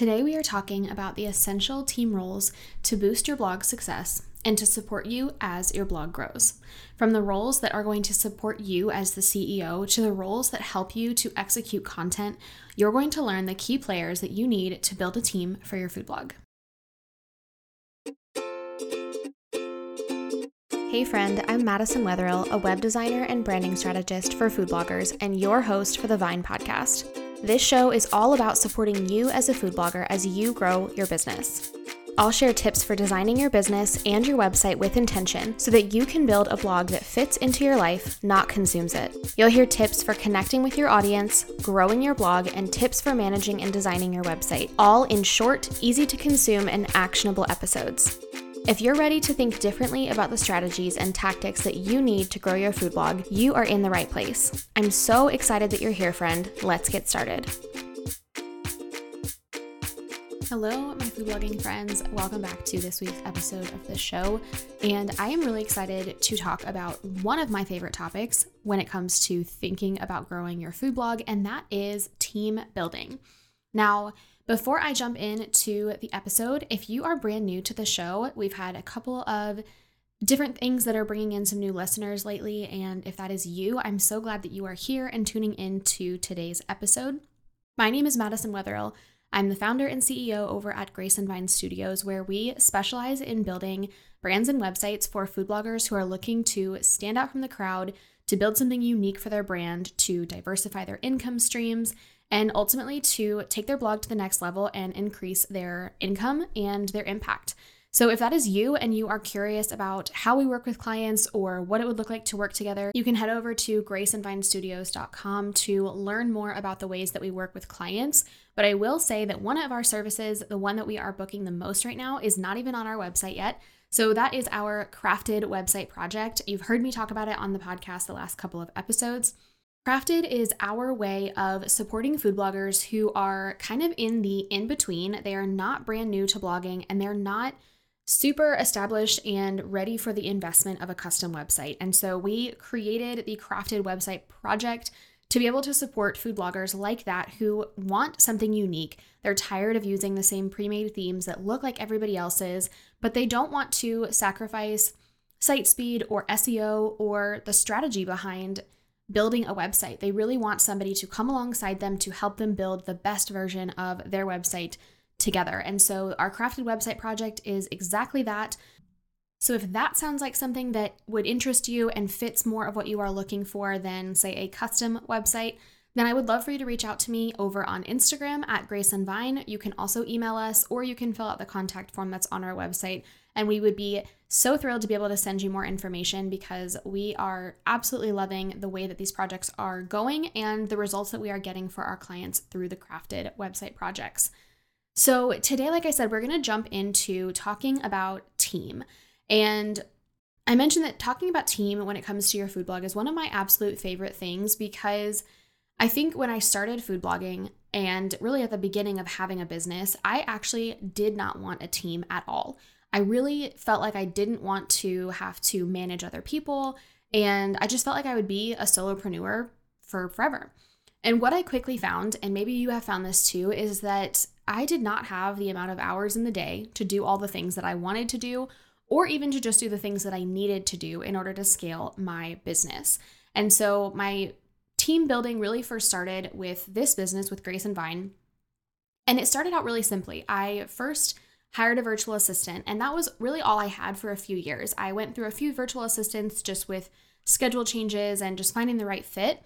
Today, we are talking about the essential team roles to boost your blog success and to support you as your blog grows. From the roles that are going to support you as the CEO to the roles that help you to execute content, you're going to learn the key players that you need to build a team for your food blog. Hey friend, I'm Madison Wetherill, a web designer and branding strategist for food bloggers and your host for the Vine podcast. This show is all about supporting you as a food blogger as you grow your business. I'll share tips for designing your business and your website with intention so that you can build a blog that fits into your life, not consumes it. You'll hear tips for connecting with your audience, growing your blog, and tips for managing and designing your website, all in short, easy to consume, and actionable episodes. If you're ready to think differently about the strategies and tactics that you need to grow your food blog, you are in the right place. I'm so excited that you're here, friend. Let's get started. Hello, my food blogging friends. Welcome back to this week's episode of the show. And I am really excited to talk about one of my favorite topics when it comes to thinking about growing your food blog, and that is team building. Now, before I jump into the episode, if you are brand new to the show, we've had a couple of different things that are bringing in some new listeners lately. And if that is you, I'm so glad that you are here and tuning in to today's episode. My name is Madison Wetherill. I'm the founder and CEO over at Grace and Vine Studios, where we specialize in building brands and websites for food bloggers who are looking to stand out from the crowd, to build something unique for their brand, to diversify their income streams, and ultimately to take their blog to the next level and increase their income and their impact. So, if that is you and you are curious about how we work with clients or what it would look like to work together, you can head over to graceandvinestudios.com to learn more about the ways that we work with clients. But I will say that one of our services, the one that we are booking the most right now, is not even on our website yet. So, that is our crafted website project. You've heard me talk about it on the podcast the last couple of episodes. Crafted is our way of supporting food bloggers who are kind of in the in between. They are not brand new to blogging and they're not super established and ready for the investment of a custom website. And so we created the Crafted website project to be able to support food bloggers like that who want something unique. They're tired of using the same pre made themes that look like everybody else's, but they don't want to sacrifice site speed or SEO or the strategy behind building a website. They really want somebody to come alongside them to help them build the best version of their website together. And so our crafted website project is exactly that. So if that sounds like something that would interest you and fits more of what you are looking for than, say, a custom website, then I would love for you to reach out to me over on Instagram at Grace and Vine. You can also email us or you can fill out the contact form that's on our website. And we would be so thrilled to be able to send you more information because we are absolutely loving the way that these projects are going and the results that we are getting for our clients through the crafted website projects. So, today, like I said, we're going to jump into talking about team. And I mentioned that talking about team when it comes to your food blog is one of my absolute favorite things because I think when I started food blogging and really at the beginning of having a business, I actually did not want a team at all. I really felt like I didn't want to have to manage other people. And I just felt like I would be a solopreneur for forever. And what I quickly found, and maybe you have found this too, is that I did not have the amount of hours in the day to do all the things that I wanted to do, or even to just do the things that I needed to do in order to scale my business. And so my team building really first started with this business with Grace and Vine. And it started out really simply. I first hired a virtual assistant, and that was really all I had for a few years. I went through a few virtual assistants just with schedule changes and just finding the right fit.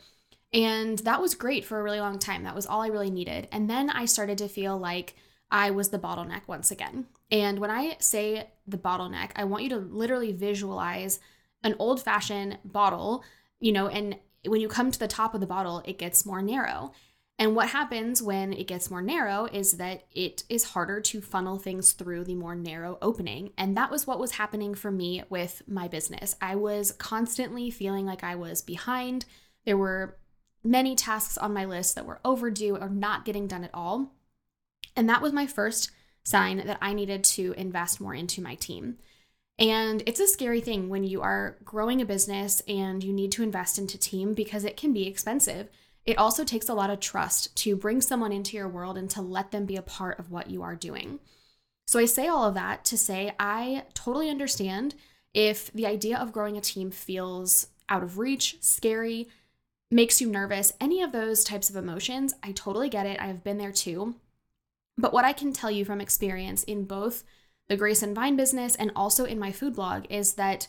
And that was great for a really long time. That was all I really needed. And then I started to feel like I was the bottleneck once again. And when I say the bottleneck, I want you to literally visualize an old fashioned bottle, you know, and when you come to the top of the bottle, it gets more narrow. And what happens when it gets more narrow is that it is harder to funnel things through the more narrow opening. And that was what was happening for me with my business. I was constantly feeling like I was behind. There were many tasks on my list that were overdue or not getting done at all. And that was my first sign that I needed to invest more into my team. And it's a scary thing when you are growing a business and you need to invest into team because it can be expensive. It also takes a lot of trust to bring someone into your world and to let them be a part of what you are doing. So I say all of that to say I totally understand if the idea of growing a team feels out of reach, scary, makes you nervous, any of those types of emotions, I totally get it. I have been there too. But what I can tell you from experience in both the Grace and Vine business and also in my food blog is that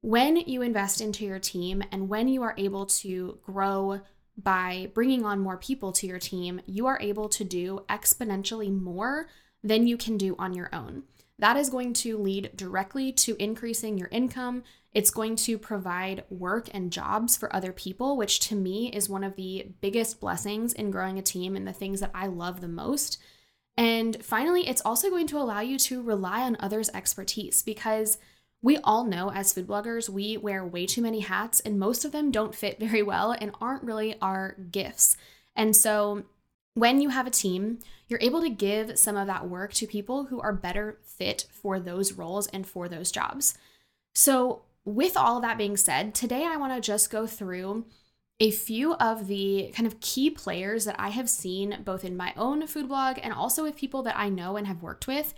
when you invest into your team and when you are able to grow by bringing on more people to your team, you are able to do exponentially more than you can do on your own. That is going to lead directly to increasing your income. It's going to provide work and jobs for other people, which to me is one of the biggest blessings in growing a team and the things that I love the most. And finally, it's also going to allow you to rely on others' expertise because we all know as food bloggers, we wear way too many hats, and most of them don't fit very well and aren't really our gifts. And so, when you have a team, you're able to give some of that work to people who are better fit for those roles and for those jobs. So, with all of that being said, today I want to just go through a few of the kind of key players that I have seen both in my own food blog and also with people that I know and have worked with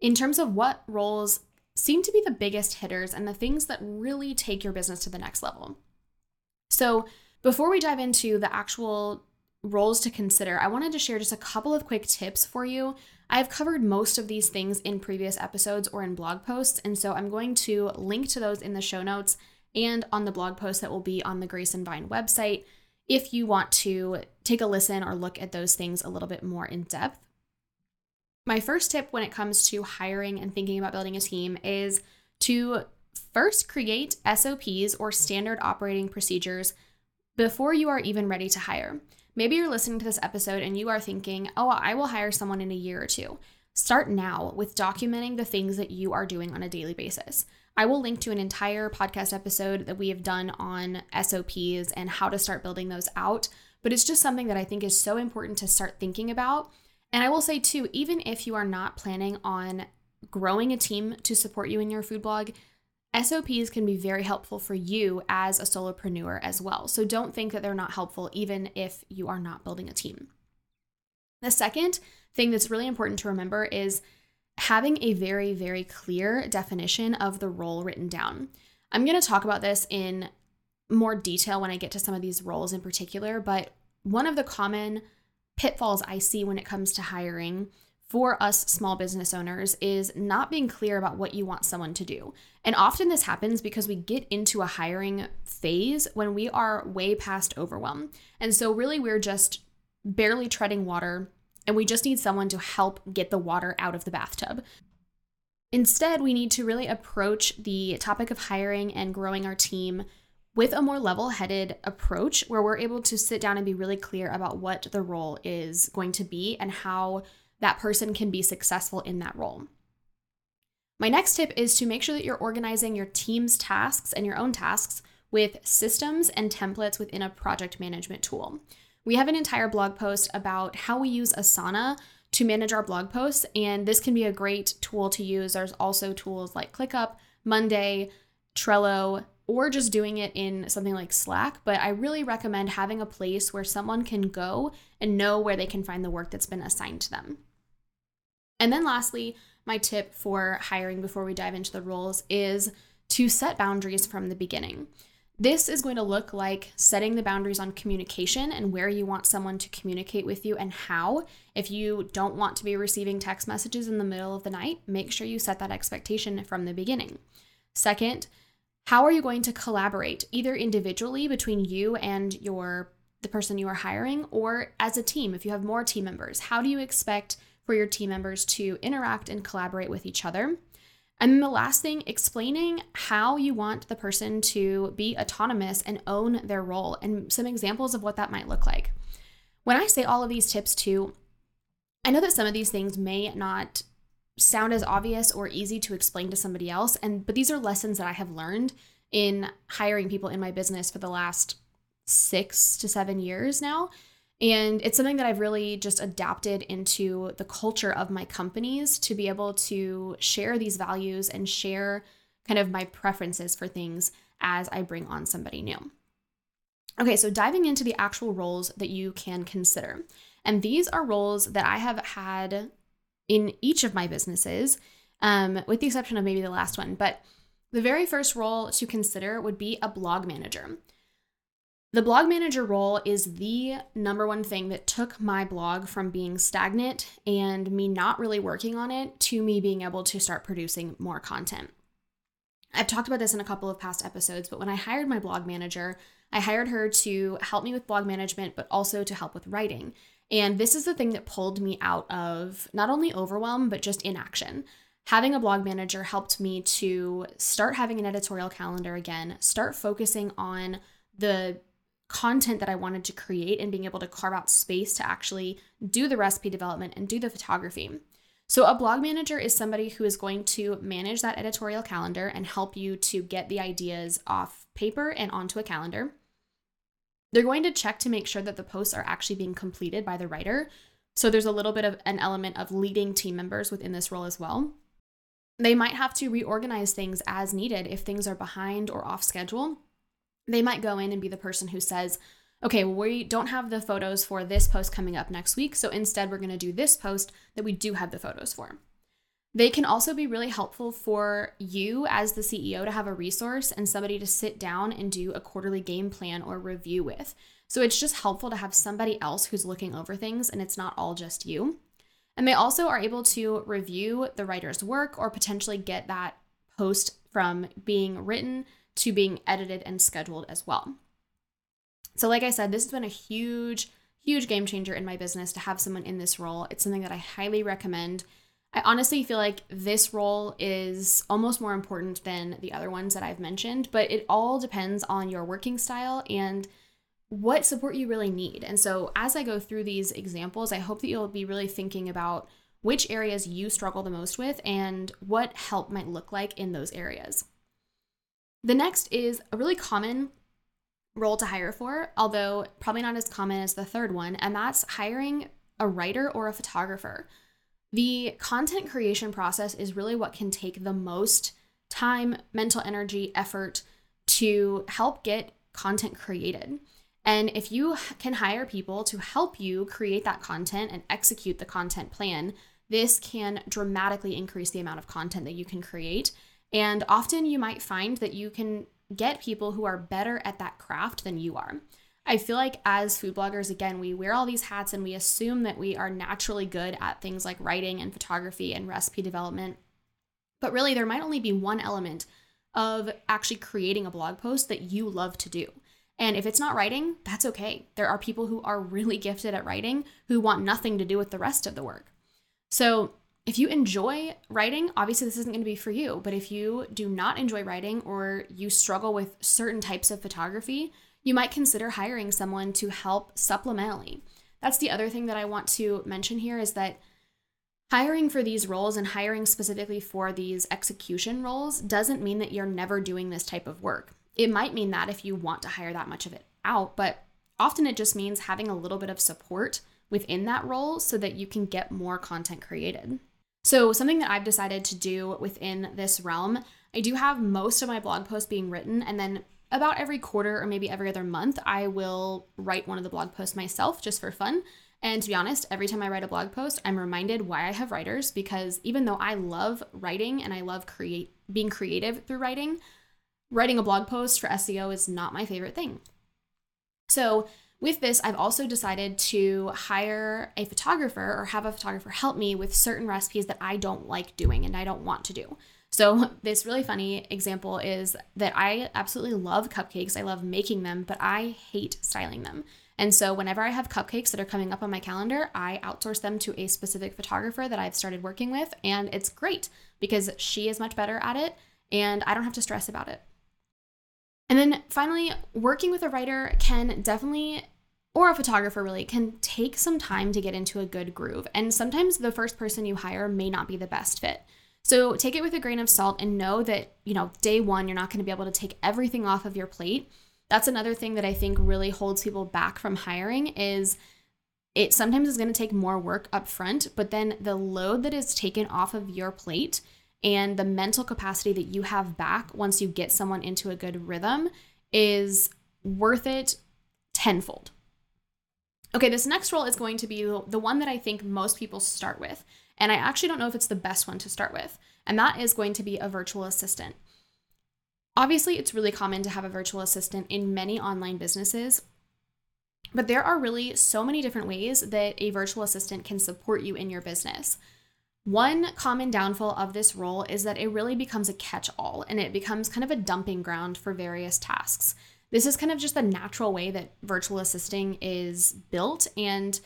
in terms of what roles seem to be the biggest hitters and the things that really take your business to the next level. So, before we dive into the actual roles to consider, I wanted to share just a couple of quick tips for you. I've covered most of these things in previous episodes or in blog posts, and so I'm going to link to those in the show notes and on the blog post that will be on the Grace and Vine website if you want to take a listen or look at those things a little bit more in depth. My first tip when it comes to hiring and thinking about building a team is to first create SOPs or standard operating procedures before you are even ready to hire. Maybe you're listening to this episode and you are thinking, oh, I will hire someone in a year or two. Start now with documenting the things that you are doing on a daily basis. I will link to an entire podcast episode that we have done on SOPs and how to start building those out. But it's just something that I think is so important to start thinking about. And I will say, too, even if you are not planning on growing a team to support you in your food blog, SOPs can be very helpful for you as a solopreneur as well. So don't think that they're not helpful, even if you are not building a team. The second thing that's really important to remember is having a very, very clear definition of the role written down. I'm going to talk about this in more detail when I get to some of these roles in particular, but one of the common pitfalls I see when it comes to hiring for us small business owners is not being clear about what you want someone to do. And often this happens because we get into a hiring phase when we are way past overwhelm. And so, really, we're just barely treading water and we just need someone to help get the water out of the bathtub. Instead, we need to really approach the topic of hiring and growing our team with a more level headed approach where we're able to sit down and be really clear about what the role is going to be and how that person can be successful in that role. My next tip is to make sure that you're organizing your team's tasks and your own tasks with systems and templates within a project management tool. We have an entire blog post about how we use Asana to manage our blog posts, and this can be a great tool to use. There's also tools like ClickUp, Monday, Trello, or just doing it in something like Slack. But I really recommend having a place where someone can go and know where they can find the work that's been assigned to them. And then, lastly, my tip for hiring before we dive into the roles is to set boundaries from the beginning. This is going to look like setting the boundaries on communication and where you want someone to communicate with you and how. If you don't want to be receiving text messages in the middle of the night, make sure you set that expectation from the beginning. Second, how are you going to collaborate either individually between you and your the person you are hiring or as a team if you have more team members? How do you expect for your team members to interact and collaborate with each other? And then the last thing, explaining how you want the person to be autonomous and own their role, and some examples of what that might look like. When I say all of these tips, too, I know that some of these things may not sound as obvious or easy to explain to somebody else, and but these are lessons that I have learned in hiring people in my business for the last six to seven years now. And it's something that I've really just adapted into the culture of my companies to be able to share these values and share kind of my preferences for things as I bring on somebody new. Okay, so diving into the actual roles that you can consider. And these are roles that I have had in each of my businesses, um, with the exception of maybe the last one. But the very first role to consider would be a blog manager. The blog manager role is the number one thing that took my blog from being stagnant and me not really working on it to me being able to start producing more content. I've talked about this in a couple of past episodes, but when I hired my blog manager, I hired her to help me with blog management, but also to help with writing. And this is the thing that pulled me out of not only overwhelm, but just inaction. Having a blog manager helped me to start having an editorial calendar again, start focusing on the content that I wanted to create and being able to carve out space to actually do the recipe development and do the photography. So, a blog manager is somebody who is going to manage that editorial calendar and help you to get the ideas off paper and onto a calendar. They're going to check to make sure that the posts are actually being completed by the writer. So, there's a little bit of an element of leading team members within this role as well. They might have to reorganize things as needed if things are behind or off schedule they might go in and be the person who says, okay, well, we don't have the photos for this post coming up next week. So instead, we're going to do this post that we do have the photos for. They can also be really helpful for you as the CEO to have a resource and somebody to sit down and do a quarterly game plan or review with. So it's just helpful to have somebody else who's looking over things and it's not all just you. And they also are able to review the writer's work or potentially get that post from being written to being edited and scheduled as well. So, like I said, this has been a huge, huge game changer in my business to have someone in this role. It's something that I highly recommend. I honestly feel like this role is almost more important than the other ones that I've mentioned, but it all depends on your working style and what support you really need. And so, as I go through these examples, I hope that you'll be really thinking about which areas you struggle the most with and what help might look like in those areas. The next is a really common role to hire for, although probably not as common as the third one, and that's hiring a writer or a photographer. The content creation process is really what can take the most time, mental energy, effort to help get content created. And if you can hire people to help you create that content and execute the content plan, this can dramatically increase the amount of content that you can create and often you might find that you can get people who are better at that craft than you are. I feel like as food bloggers, again, we wear all these hats and we assume that we are naturally good at things like writing and photography and recipe development. But really, there might only be one element of actually creating a blog post that you love to do. And if it's not writing, that's okay. There are people who are really gifted at writing who want nothing to do with the rest of the work. So if you enjoy writing, obviously this isn't going to be for you. But if you do not enjoy writing or you struggle with certain types of photography, you might consider hiring someone to help supplementally. That's the other thing that I want to mention here is that hiring for these roles and hiring specifically for these execution roles doesn't mean that you're never doing this type of work. It might mean that if you want to hire that much of it out, but often it just means having a little bit of support within that role so that you can get more content created. So, something that I've decided to do within this realm, I do have most of my blog posts being written, and then about every quarter or maybe every other month, I will write one of the blog posts myself just for fun. And to be honest, every time I write a blog post, I'm reminded why I have writers because even though I love writing and I love create being creative through writing, writing a blog post for SEO is not my favorite thing. So, with this, I've also decided to hire a photographer or have a photographer help me with certain recipes that I don't like doing and I don't want to do. So, this really funny example is that I absolutely love cupcakes. I love making them, but I hate styling them. And so, whenever I have cupcakes that are coming up on my calendar, I outsource them to a specific photographer that I've started working with. And it's great because she is much better at it and I don't have to stress about it. And then finally, working with a writer can definitely, or a photographer really, can take some time to get into a good groove. And sometimes the first person you hire may not be the best fit. So take it with a grain of salt and know that, you know, day one, you're not going to be able to take everything off of your plate. That's another thing that I think really holds people back from hiring is it sometimes is going to take more work up front, but then the load that is taken off of your plate and the mental capacity that you have back once you get someone into a good rhythm is worth it tenfold. Okay, this next role is going to be the one that I think most people start with. And I actually don't know if it's the best one to start with. And that is going to be a virtual assistant. Obviously, it's really common to have a virtual assistant in many online businesses, but there are really so many different ways that a virtual assistant can support you in your business. One common downfall of this role is that it really becomes a catch all and it becomes kind of a dumping ground for various tasks. This is kind of just the natural way that virtual assisting is built, and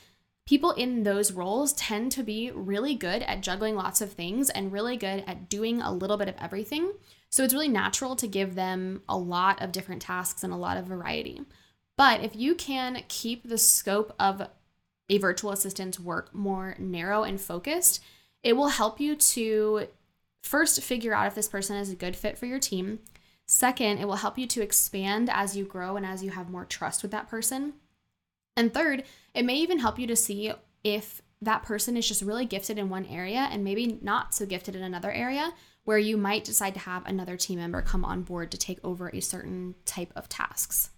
people in those roles tend to be really good at juggling lots of things and really good at doing a little bit of everything. So it's really natural to give them a lot of different tasks and a lot of variety. But if you can keep the scope of a virtual assistant's work more narrow and focused, it will help you to first figure out if this person is a good fit for your team. Second, it will help you to expand as you grow and as you have more trust with that person. And third, it may even help you to see if that person is just really gifted in one area and maybe not so gifted in another area where you might decide to have another team member come on board to take over a certain type of tasks.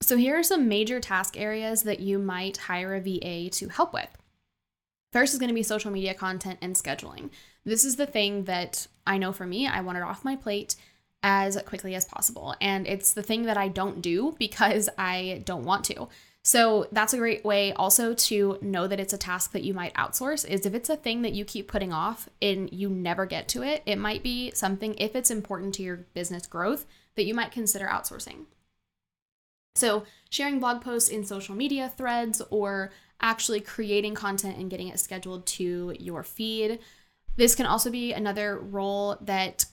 So, here are some major task areas that you might hire a VA to help with. First is going to be social media content and scheduling. This is the thing that I know for me, I want it off my plate as quickly as possible. And it's the thing that I don't do because I don't want to. So that's a great way also to know that it's a task that you might outsource is if it's a thing that you keep putting off and you never get to it, it might be something if it's important to your business growth that you might consider outsourcing. So, sharing blog posts in social media threads or actually creating content and getting it scheduled to your feed. This can also be another role that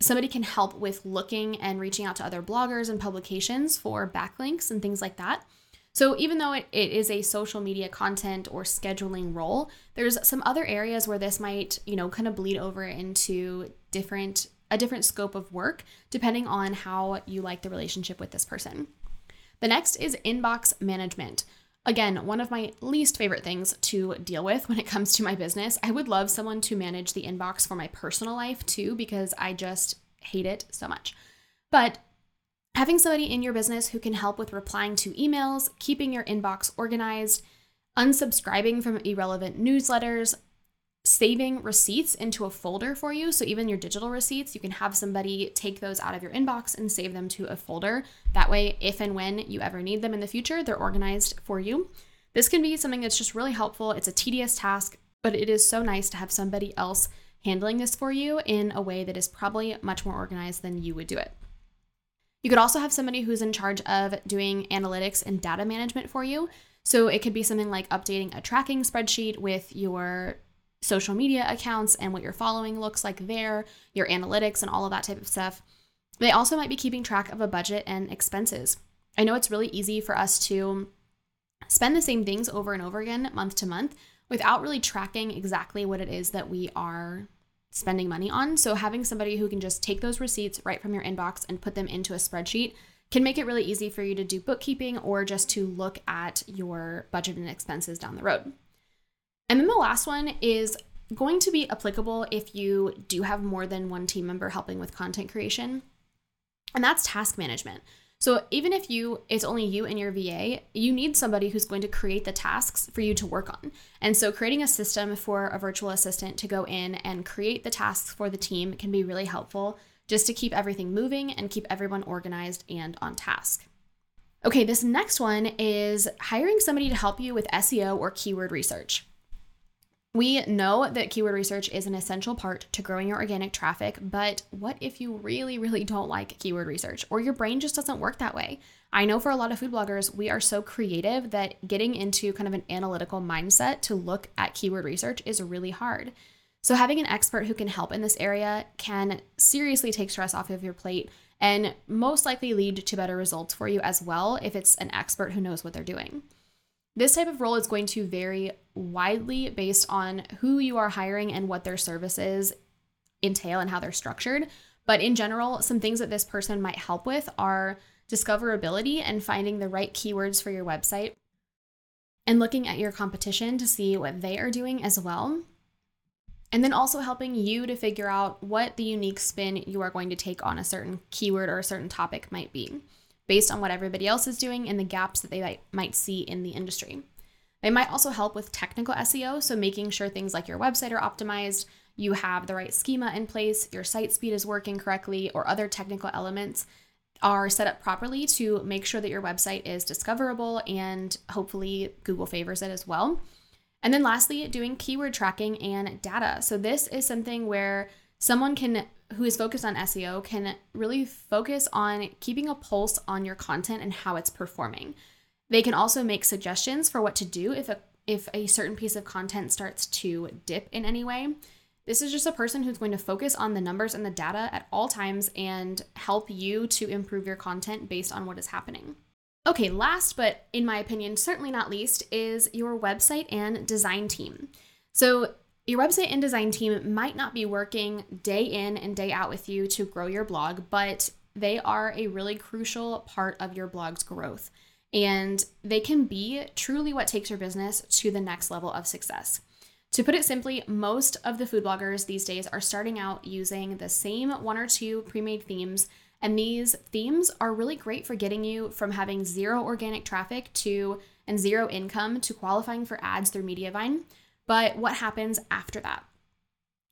somebody can help with looking and reaching out to other bloggers and publications for backlinks and things like that. So even though it, it is a social media content or scheduling role, there's some other areas where this might, you know, kind of bleed over into different a different scope of work depending on how you like the relationship with this person. The next is inbox management. Again, one of my least favorite things to deal with when it comes to my business. I would love someone to manage the inbox for my personal life too, because I just hate it so much. But having somebody in your business who can help with replying to emails, keeping your inbox organized, unsubscribing from irrelevant newsletters, saving receipts into a folder for you. So even your digital receipts, you can have somebody take those out of your inbox and save them to a folder. That way, if and when you ever need them in the future, they're organized for you. This can be something that's just really helpful. It's a tedious task, but it is so nice to have somebody else handling this for you in a way that is probably much more organized than you would do it. You could also have somebody who's in charge of doing analytics and data management for you. So it could be something like updating a tracking spreadsheet with your social media accounts and what your following looks like there, your analytics, and all of that type of stuff. They also might be keeping track of a budget and expenses. I know it's really easy for us to spend the same things over and over again, month to month, without really tracking exactly what it is that we are spending money on. So, having somebody who can just take those receipts right from your inbox and put them into a spreadsheet can make it really easy for you to do bookkeeping or just to look at your budget and expenses down the road. And then the last one is going to be applicable if you do have more than one team member helping with content creation, and that's task management. So even if you it's only you and your VA, you need somebody who's going to create the tasks for you to work on. And so creating a system for a virtual assistant to go in and create the tasks for the team can be really helpful just to keep everything moving and keep everyone organized and on task. Okay, this next one is hiring somebody to help you with SEO or keyword research. We know that keyword research is an essential part to growing your organic traffic, but what if you really, really don't like keyword research or your brain just doesn't work that way? I know for a lot of food bloggers, we are so creative that getting into kind of an analytical mindset to look at keyword research is really hard. So, having an expert who can help in this area can seriously take stress off of your plate and most likely lead to better results for you as well if it's an expert who knows what they're doing. This type of role is going to vary widely based on who you are hiring and what their services entail and how they're structured. But in general, some things that this person might help with are discoverability and finding the right keywords for your website and looking at your competition to see what they are doing as well. And then also helping you to figure out what the unique spin you are going to take on a certain keyword or a certain topic might be. Based on what everybody else is doing and the gaps that they might see in the industry. They might also help with technical SEO, so making sure things like your website are optimized, you have the right schema in place, your site speed is working correctly, or other technical elements are set up properly to make sure that your website is discoverable and hopefully Google favors it as well. And then lastly, doing keyword tracking and data. So this is something where someone can who is focused on SEO can really focus on keeping a pulse on your content and how it's performing. They can also make suggestions for what to do if a if a certain piece of content starts to dip in any way. This is just a person who's going to focus on the numbers and the data at all times and help you to improve your content based on what is happening. Okay, last but in my opinion, certainly not least, is your website and design team. So, your website and design team might not be working day in and day out with you to grow your blog, but they are a really crucial part of your blog's growth. And they can be truly what takes your business to the next level of success. To put it simply, most of the food bloggers these days are starting out using the same one or two pre made themes. And these themes are really great for getting you from having zero organic traffic to and zero income to qualifying for ads through Mediavine. But what happens after that?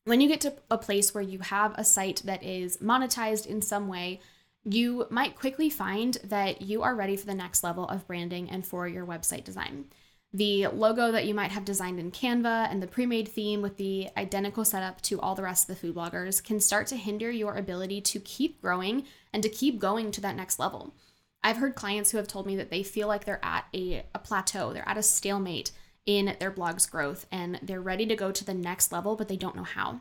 When you get to a place where you have a site that is monetized in some way, you might quickly find that you are ready for the next level of branding and for your website design the logo that you might have designed in Canva and the pre made theme with the identical setup to all the rest of the food bloggers can start to hinder your ability to keep growing and to keep going to that next level. I've heard clients who have told me that they feel like they're at a, a plateau, they're at a stalemate in their blog's growth and they're ready to go to the next level, but they don't know how.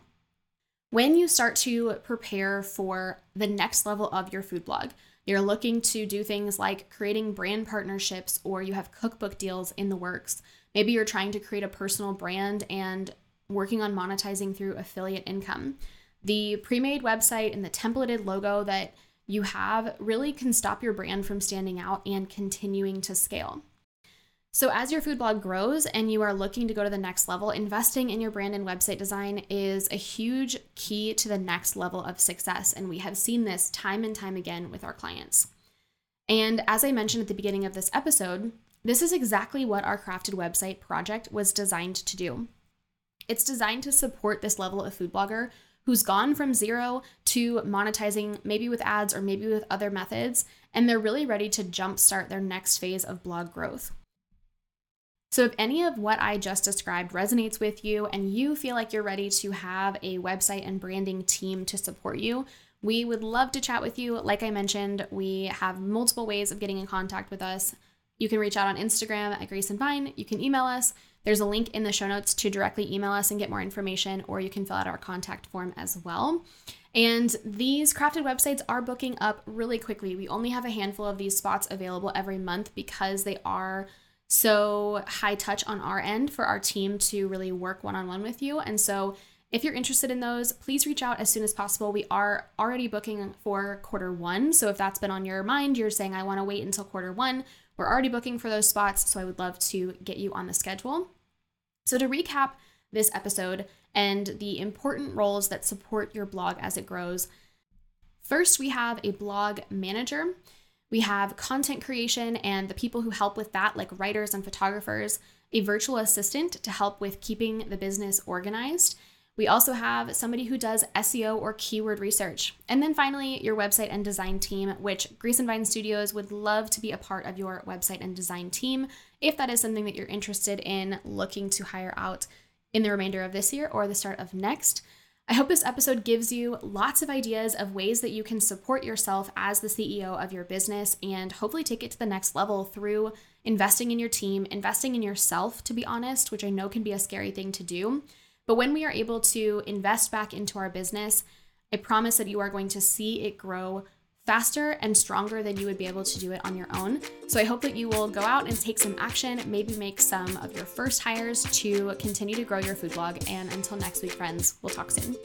When you start to prepare for the next level of your food blog, you're looking to do things like creating brand partnerships or you have cookbook deals in the works. Maybe you're trying to create a personal brand and working on monetizing through affiliate income. The pre made website and the templated logo that you have really can stop your brand from standing out and continuing to scale. So, as your food blog grows and you are looking to go to the next level, investing in your brand and website design is a huge key to the next level of success. And we have seen this time and time again with our clients. And as I mentioned at the beginning of this episode, this is exactly what our crafted website project was designed to do. It's designed to support this level of food blogger who's gone from zero to monetizing, maybe with ads or maybe with other methods, and they're really ready to jumpstart their next phase of blog growth. So, if any of what I just described resonates with you and you feel like you're ready to have a website and branding team to support you, we would love to chat with you. Like I mentioned, we have multiple ways of getting in contact with us. You can reach out on Instagram at Grace and Vine. You can email us. There's a link in the show notes to directly email us and get more information, or you can fill out our contact form as well. And these crafted websites are booking up really quickly. We only have a handful of these spots available every month because they are so high touch on our end for our team to really work one on one with you. And so, if you're interested in those, please reach out as soon as possible. We are already booking for quarter one. So, if that's been on your mind, you're saying, I want to wait until quarter one, we're already booking for those spots. So, I would love to get you on the schedule. So, to recap this episode and the important roles that support your blog as it grows, first, we have a blog manager. We have content creation and the people who help with that, like writers and photographers, a virtual assistant to help with keeping the business organized. We also have somebody who does SEO or keyword research. And then finally, your website and design team, which Grace and Vine Studios would love to be a part of your website and design team if that is something that you're interested in looking to hire out in the remainder of this year or the start of next. I hope this episode gives you lots of ideas of ways that you can support yourself as the CEO of your business and hopefully take it to the next level through investing in your team, investing in yourself, to be honest, which I know can be a scary thing to do. But when we are able to invest back into our business, I promise that you are going to see it grow faster and stronger than you would be able to do it on your own. So I hope that you will go out and take some action, maybe make some of your first hires to continue to grow your food blog. And until next week, friends, we'll talk soon.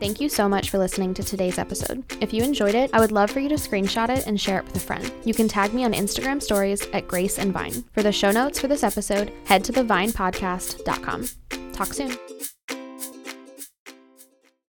Thank you so much for listening to today's episode. If you enjoyed it, I would love for you to screenshot it and share it with a friend. You can tag me on Instagram stories at Grace and Vine. For the show notes for this episode, head to thevinepodcast.com. Talk soon.